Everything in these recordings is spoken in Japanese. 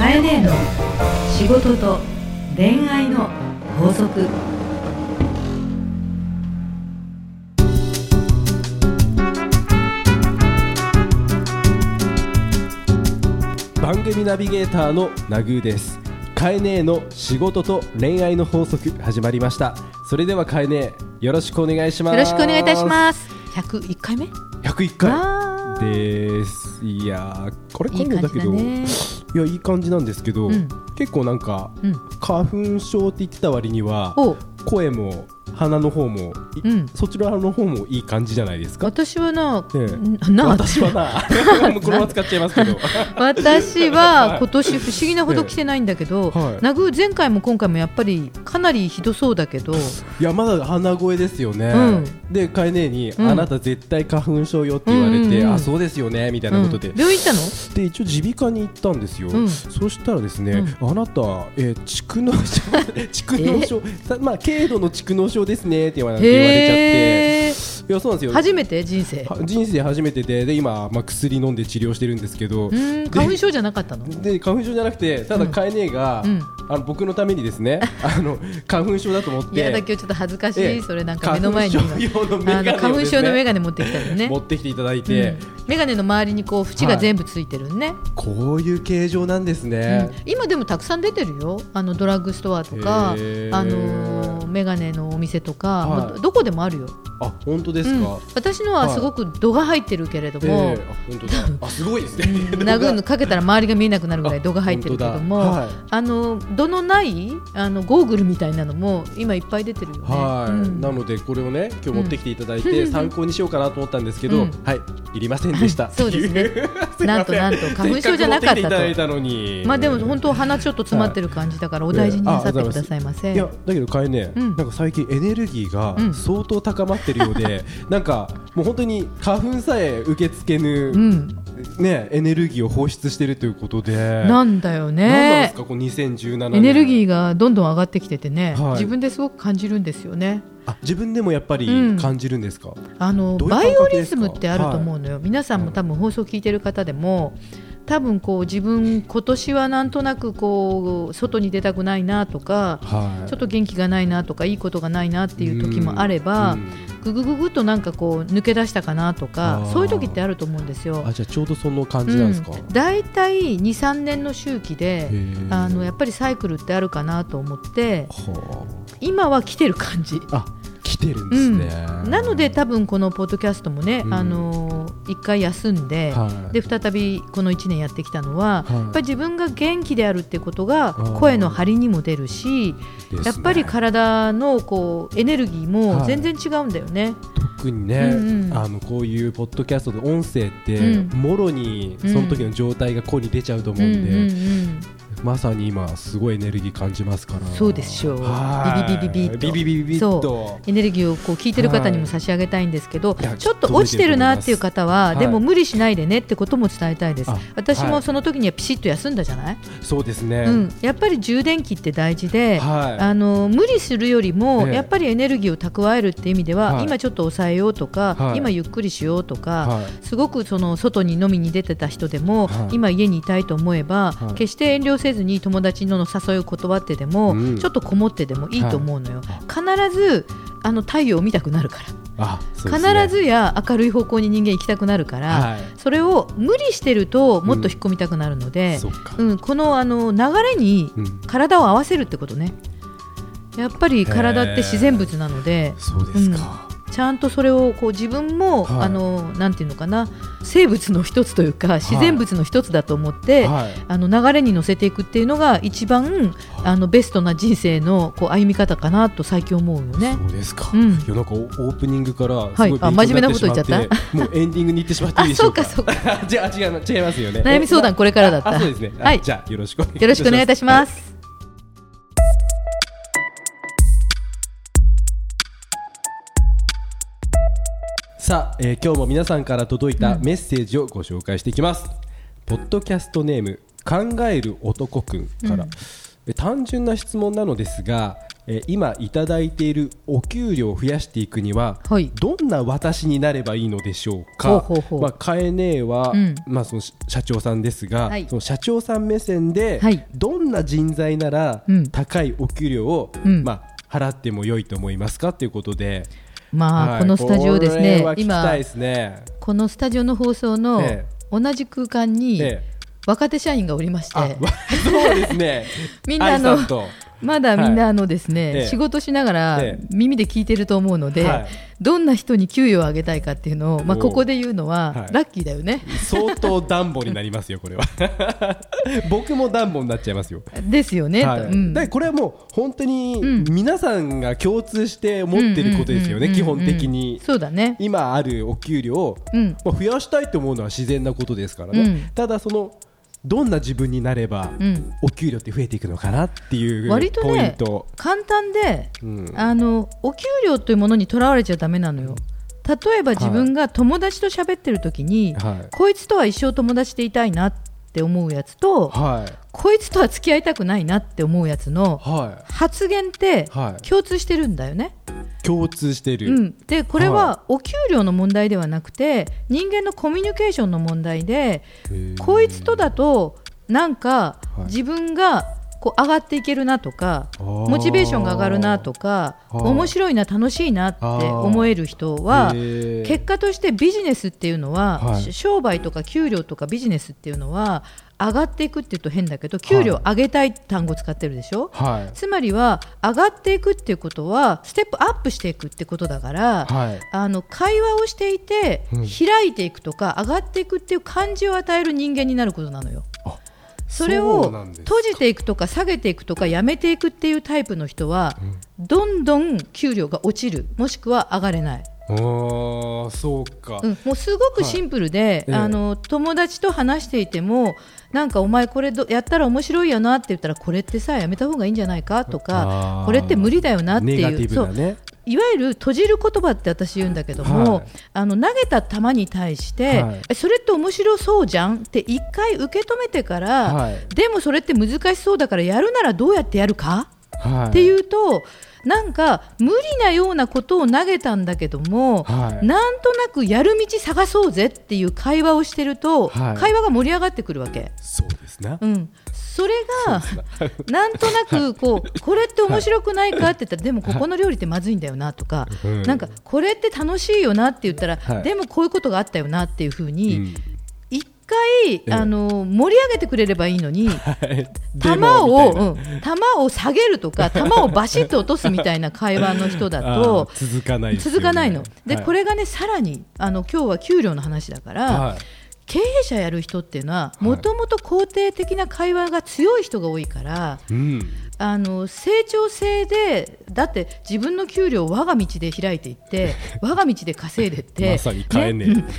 カエネの仕事と恋愛の法則。番組ナビゲーターのナグーです。カエネーの仕事と恋愛の法則始まりました。それではカエネーよろしくお願いします。よろしくお願いいたします。101回目？101回ですいやーこれいい感じ今度だけど。いやいい感じなんですけど、うん結構なんかうん。花粉症って言ってた割にはお、声も鼻の方も、いうん。そちらの方もいい感じじゃないですか？私はな、ええ。な、私はなこ のまま使っちゃいますけど。私は 今年不思議なほど来てないんだけど、はい。ナグ前回も今回もやっぱりかなりひどそうだけど、いやまだ鼻声ですよね、うん。でカエネに、うん。あなた絶対花粉症よって言われて、うんうんうん。あそうですよねみたいなことで、うん。病院行ったの？で一応耳鼻科に行ったんですよ、うん。そしたらですね、あなた、えー蓄能症蓄能症さまあ軽度の蓄能症ですねって言われ言われちゃって。いやそうなんですよ。初めて？人生？は人生初めてでで今、まあ、薬飲んで治療してるんですけど、うん、花粉症じゃなかったの？で花粉症じゃなくてただカエネが、うん。あの僕のためにですね あの花粉症だと思って。いやだ今日ちょっと恥ずかしい、ええ。それなんか目の前に今花粉のメガネをあの花粉症のですねメガネ持ってきたのね。持。ってきていただいて、うん。メガネの周りにこう縁が全部ついてるね、こういう形状なんですね。うん、今でもたくさん出てるよ。あのドラッグストアとかあのーメガネのお店とか、はい。どこでもあるよ、あ本当ですうん。か、私のはすごく度が入ってるけれども、えーあ本当だ。あすごいですね。うん殴るのかけたら周りが見えなくなるぐらい度が入ってるけどもはい。あの度のないあのゴーグルみたいなのも今いっぱい出てるよね。はい、うん。なのでこれをね今日持ってきていただいて、うん。参考にしようかなと思ったんですけど、うん。はい。いりませんでした。そうですね。なんとなんと花粉症じゃなかったと。まあでも本当鼻ちょっと詰まってる感じだからお大事になさってくださいませ。いやだけどかえね、うん。なんか最近エネルギーがうん相当高まってるようで、なんかもう本当に花粉さえ受け付けぬ、うん、ねエネルギーを放出してるということで。なんだよなんなんですね。かこう2017年。エネルギーがどんどん上がってきててね、はい。自分ですごく感じるんですよね。あ自分でもやっぱりうん。感じるんですか、あのどういうバイオリズムってあると思うのよ、皆さんも多分放送聞いてる方でも多分こう自分今年はなんとなくこう外に出たくないなとかはい。ちょっと元気がないなとかいいことがないなっていう時もあれば、うん。ぐぐぐぐっとなんかこう抜け出したかなとかそういう時ってあると思うんですよ。あじゃあちょうどその感じなんですか、うん。大体23年の周期であのやっぱりサイクルってあるかなと思っては今は来てる感じ。ああ来てるんですね、なので多分このポッドキャストもね、うん。あの1回休んで、はい。で再びこの1年やってきたのは、はい。やっぱり自分が元気であるってことが声の張りにも出るし、ね。やっぱり体のこうエネルギーもはい。全然違うんだよね。特にね、うんうん。あのこういうポッドキャストの音声って、うん。もろにその時の状態が声に出ちゃうと思うんで、うんうんうんまさに今すごいエネルギー感じますからそうでしょうはいビビビビビビビビビビッとエネルギーをこう聞いてる方にも差し上げたいんですけど、ちょっと落ちてるなっていう方は、はいでも無理しないでねってことも伝えたいですあ。私はいもその時にはピシッと休んだじゃない、そうですね、うん、やっぱり充電器って大事で、はいあの無理するよりも、ええやっぱりエネルギーを蓄えるっていう意味では、はい今ちょっと抑えようとか、はい今ゆっくりしようとか、はいすごくその外に飲みに出てた人でも、はい今家にいたいと思えば、はい決して遠慮せずに友達の誘いを断ってでも、うん。ちょっとこもってでもいいと思うのよ、は必ずあの太陽を見たくなるから、ね。必ずや明るい方向に人間行きたくなるから、はい。それを無理してるともっと引っ込みたくなるので、そっか、うんこのあの流れにうん。体を合わせるってことね。やっぱり体って自然物なのでそうですか、ちゃんとそれをこう自分も、はい。あのなんていうのかな生物の一つというか自然物の一つだと思って、はい。あの流れに乗せていくっていうのが一番あのベストな人生のこう歩み方かなと最近思うよね。そうですか、うん。いやなんかオープニングからはい。あ真面目なにこと言っちゃった？もうエンディングに行ってしまっていいあでしょうか？そうかそうか。じゃあ違います違いますよね。悩み相談これからだった。あそうですね、はい。じゃあよろしくお願いよろしくお願いいたしまはいす。さあ、えー今日も皆さんから届いたうん。メッセージをご紹介していきます、ポッドキャストネーム考える男くんから、うん。え単純な質問なのですが、ええー今いただいているお給料を増やしていくには、はい。どんな私になればいいのでしょうか？まあカエネは、うん。まあその社長さんですが、はい。その社長さん目線で、はい。どんな人材なら、うん。高いお給料を、うん。まあ払っても良いと思いますか？ということで、まあ、はい。このスタジオですね。はいですね。このスタジオの放送のえ同じ空間にええ。若手社員がおりまして、あ、そうですね。みんなあのまだみんなあのですね、ええ。仕事しながらええ。耳で聞いてると思うので、はい。どんな人に給与を上げたいかっていうのを、まあ、おここで言うのは、はい。ラッキーだよね。相当暖房になりますよ、これは。僕も暖房になっちゃいますよ。ですよね。はい。うん。だからこれはもう本当にうん。皆さんが共通して思ってることですよね、基本的に。そうだね。今あるお給料を、うん。まあ、増やしたいと思うのは自然なことですからね、うん。ただそのどんな自分になれば、うん。お給料って増えていくのかなっていう割とポインねト、簡単で、うん。あのお給料というものにとらわれちゃダメなのよ。例えば自分が友達と喋ってる時に、はい。こいつとは一生友達でいたいなって思うやつと、はい。こいつとは付き合いたくないなって思うやつのは発言ってはい。共通してるんだよね。い、共通してる、うん、でこれははお給料の問題ではなくて人間のコミュニケーションの問題でこいつとだとなんかはい。自分がこう上がっていけるなとかモチベーションが上がるなとかはい。面白いな楽しいなって思える人は結果としてビジネスっていうのは、はい。し商売とか給料とかビジネスっていうのは上がっていくっていうと変だけど給料上げたい単語使ってるでしょ、はい。つまりは上がっていくっていうことはステップアップしていくってことだから、はい。あの会話をしていて、うん。開いていくとか上がっていくっていう感じを与える人間になることなのよ。あそれそを閉じていくとか下げていくとかやめていくっていうタイプの人は、どんどん給料が落ちる。もしくは上がれない、あーそうか、うん、もうすごくシンプルで、ええ。あの友達と話していてもなんかお前これどやったら面白いよなって言ったらこれってさやめた方がいいんじゃないかとあかー。これって無理だよなっていう。そういわゆる閉じる言葉って私言うんだけども、はい。あの投げた球に対して、はい。えそれって面白そうじゃんって一回受け止めてから、はい。でもそれって難しそうだからやるならどうやってやるか、はい。っていうとなんか無理なようなことを投げたんだけども、はい。なんとなくやる道探そうぜっていう会話をしてると、はい。会話が盛り上がってくるわけ。そうですね、うん、それがなんとなくこうこれって面白くないかって言ったらでもここの料理ってまずいんだよなとかうん。なんかこれって楽しいよなって言ったらはい。でもこういうことがあったよなっていうふううにん。一え回あの盛り上げてくれればいいのにはい。球デモみを、たいな。うん、球を下げるとか 球をバシッと落とすみたいな会話の人だと 続かないの。ではい。これがねさらにあの今日は給料の話だから、はい経営者やる人っていうのはもともと肯定的な会話が強い人が多いから、うん。あの成長性でだって自分の給料を我が道で開いていって 我が道で稼いでって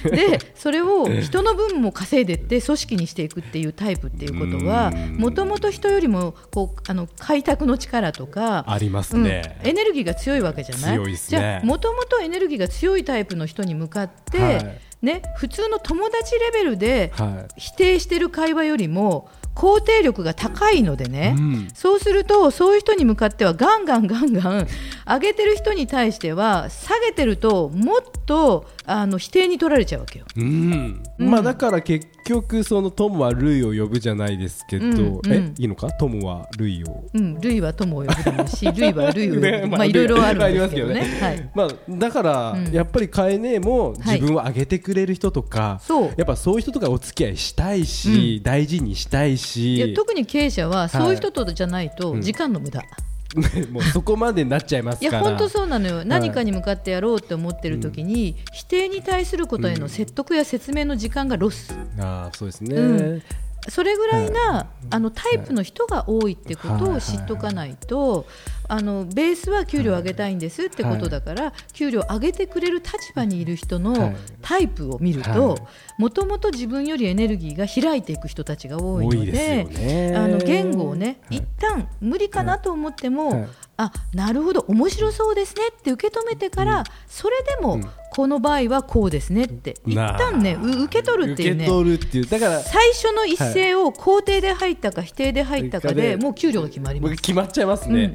でそれを人の分も稼いでって組織にしていくっていうタイプっていうことはうん。もともと人よりもこうあの開拓の力とかありますうん。ね、エネルギーが強いわけじゃない？ね。じゃあもともとエネルギーが強いタイプの人に向かって、はいね、普通の友達レベルでは否定してる会話よりも肯定力が高いのでい、ね、うん。そうするとそういう人に向かってはガンガンガンガン上げてる人に対しては下げてるともっとあの否定に取られちゃうわけよ。うんうん。まあだから結局その友はルイを呼ぶじゃないですけど、うんうん。えいいのか？友はルイを。うん、ルイは友を呼ぶし、ルイはルイを呼ぶ。でねも、まあいろいろあるんですけどね。ますけはい。まあ、だから、うん。やっぱりカエネも自分を上げてくれる人とか、そう。やっぱそういう人とかお付き合いしたいし、大事にしたいし。いや特に経営者はそういう人とじゃないとうん。時間の無駄、もうそこまでになっちゃいますから。いや本当そうなのよ、何かに向かってやろうって思ってる時に、否定に対することへの説得や説明の時間がロス、ああそうですね、うんそれぐらいな、あのタイプの人が多いってことを知っとかないと、あのベースは給料上げたいんですってことだから、給料上げてくれる立場にいる人はのい。タイプを見るはい。ともともと自分よりエネルギーが開いていく人たちが多いのであの言語をね、はい。一旦無理かなと思っても、はいあなるほど。面白そうですねって受け止めてから、それでも、うん。この場合はこうですねって一旦ねう受け取るっていうね。受け取るっていうだから最初の一声を肯定で入ったか否定で入ったかではいもう給料が決まります。僕決まっちゃいますうんうんね、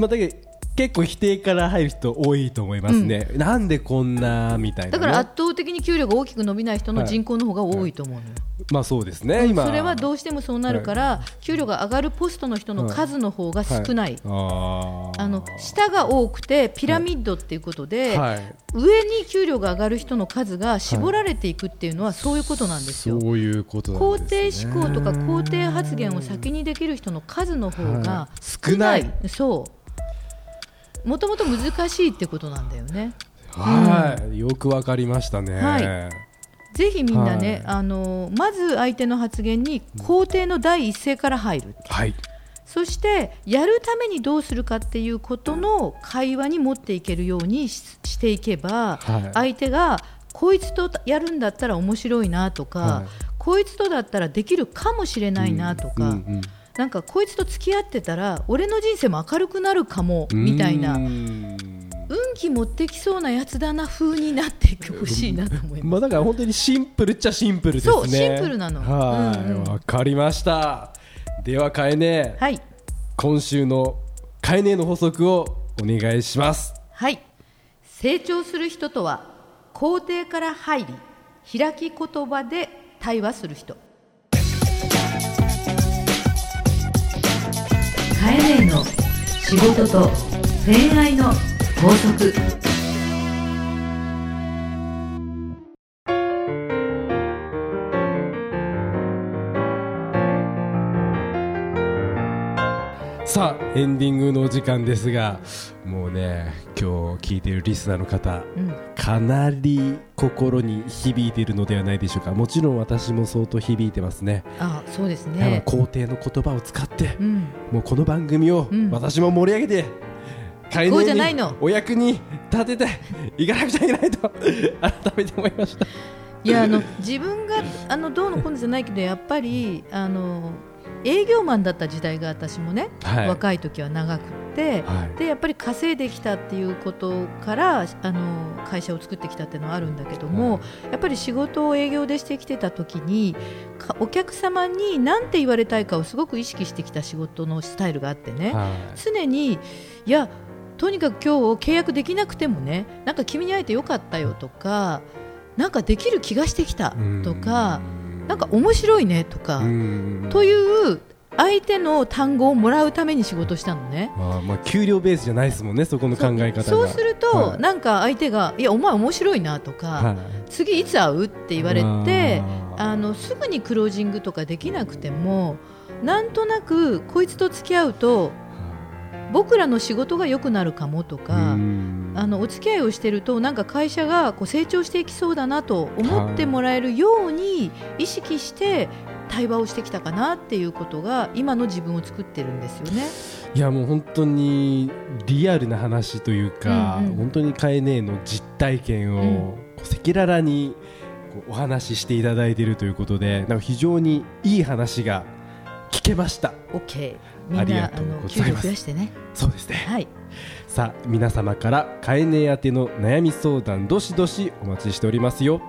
まあ、だけど結構否定から入る人多いと思いますね、なんでこんなみたいな、ね、だから圧倒的に給料が大きく伸びない人の人口の方が多いと思うのよ、まあそうですね、今。それはどうしてもそうなるから、給料が上がるポストの人の数の方が少ない、あの下が多くてピラミッドっていうことで、はい、上に給料が上がる人の数が絞られていくっていうのはそういうことなんですよ。そういうことなん肯です、ね、定思考とか肯定発言を先にできる人の数の方が少ない。そうもともと難しいってことなんだよね。はい、よくわかりましたね。はい。ぜひみんなね、はい。あのまず相手の発言に肯定の第一声から入る、はい、そしてやるためにどうするかっていうことの会話に持っていけるようにししていけば、はい。相手がこいつとやるんだったら面白いなとか、はい。こいつとだったらできるかもしれないなとか、うんうんなんかこいつと付き合ってたら俺の人生も明るくなるかもみたいな。運ん気持ってきそうなやつだな風になってほしいなと思います。まあだから本当にシンプルっちゃシンプルですね。そうシンプルなの。はい、うんうん。わかりました。ではかえね、はい。今週のかえねの法則をお願いします。はい。成長する人とは肯定から入り開き言葉で対話する人カエネの仕事と恋愛の法則。さあエンディングのお時間ですが、もうね今日聞いているリスナーの方、うんかなり心に響いているのではないでしょうか。もちろん私も相当響いてますね。あそうですねぱ肯定の言葉を使って、うんもうこの番組をうん私も盛り上げて、会こうじゃないのお役に立てていかなくちゃいけないと 改めて思いました。いやあの自分があのどうのこうのじゃないけどやっぱりあの営業マンだった時代が私もね、はい。若い時は長くって、はい。でやっぱり稼いできたっていうことからあの会社を作ってきたっていうのはあるんだけども、はい。やっぱり仕事を営業でしてきてた時にかお客様に何て言われたいかをすごく意識してきた仕事のスタイルがあってね、はい。常にいやとにかく今日契約できなくてもねなんか君に会えてよかったよとかなんかできる気がしてきたとかなんか面白いねとかうんという相手の単語をもらうために仕事したのね。あーまあ給料ベースじゃないですもんねそこの考え方がそうすると、はいなんか相手が「いやお前面白いな」とか、はい次いつ会う?」って言われてあのすぐにクロージングとかできなくてもなんとなくこいつと付き合うと僕らの仕事が良くなるかもとか。うんあのお付き合いをしてるとなんか会社がこう成長していきそうだなと思ってもらえるように意識して対話をしてきたかなっていうことが今の自分を作ってるんですよね。いやもう本当にリアルな話というか、うんうん本当にカエネの実体験を赤裸々にお話ししていただいているということでなんか非常にいい話が聞けました。OK あありがとうございます。増やしてね。そうですね。はい。さあ皆様からカエネ宛ての悩み相談どしどしお待ちしておりますよ。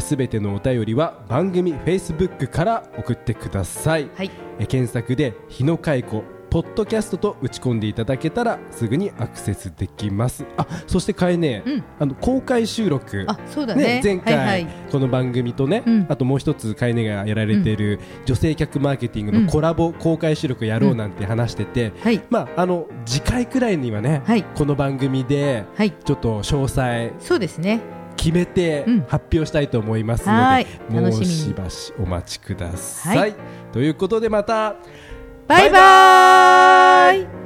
すべてのお便りは番組 Facebook から送ってください。はい。え検索で日野海子ポッドキャストと打ち込んでいただけたらすぐにアクセスできます。あそしてかえね、うん。あの公開収録。あそうだね。前回、はいはい。この番組とね、うん。あともう一つかえねがやられている女性客マーケティングのコラボ公開収録やろうなんて話してて、はい。まああの次回くらいにはね、はい。この番組ではい。ちょっと詳細そうですね。決めてうん。発表したいと思いますので、はい。もうしばしお待ちください。はい。ということでまたバイバイ。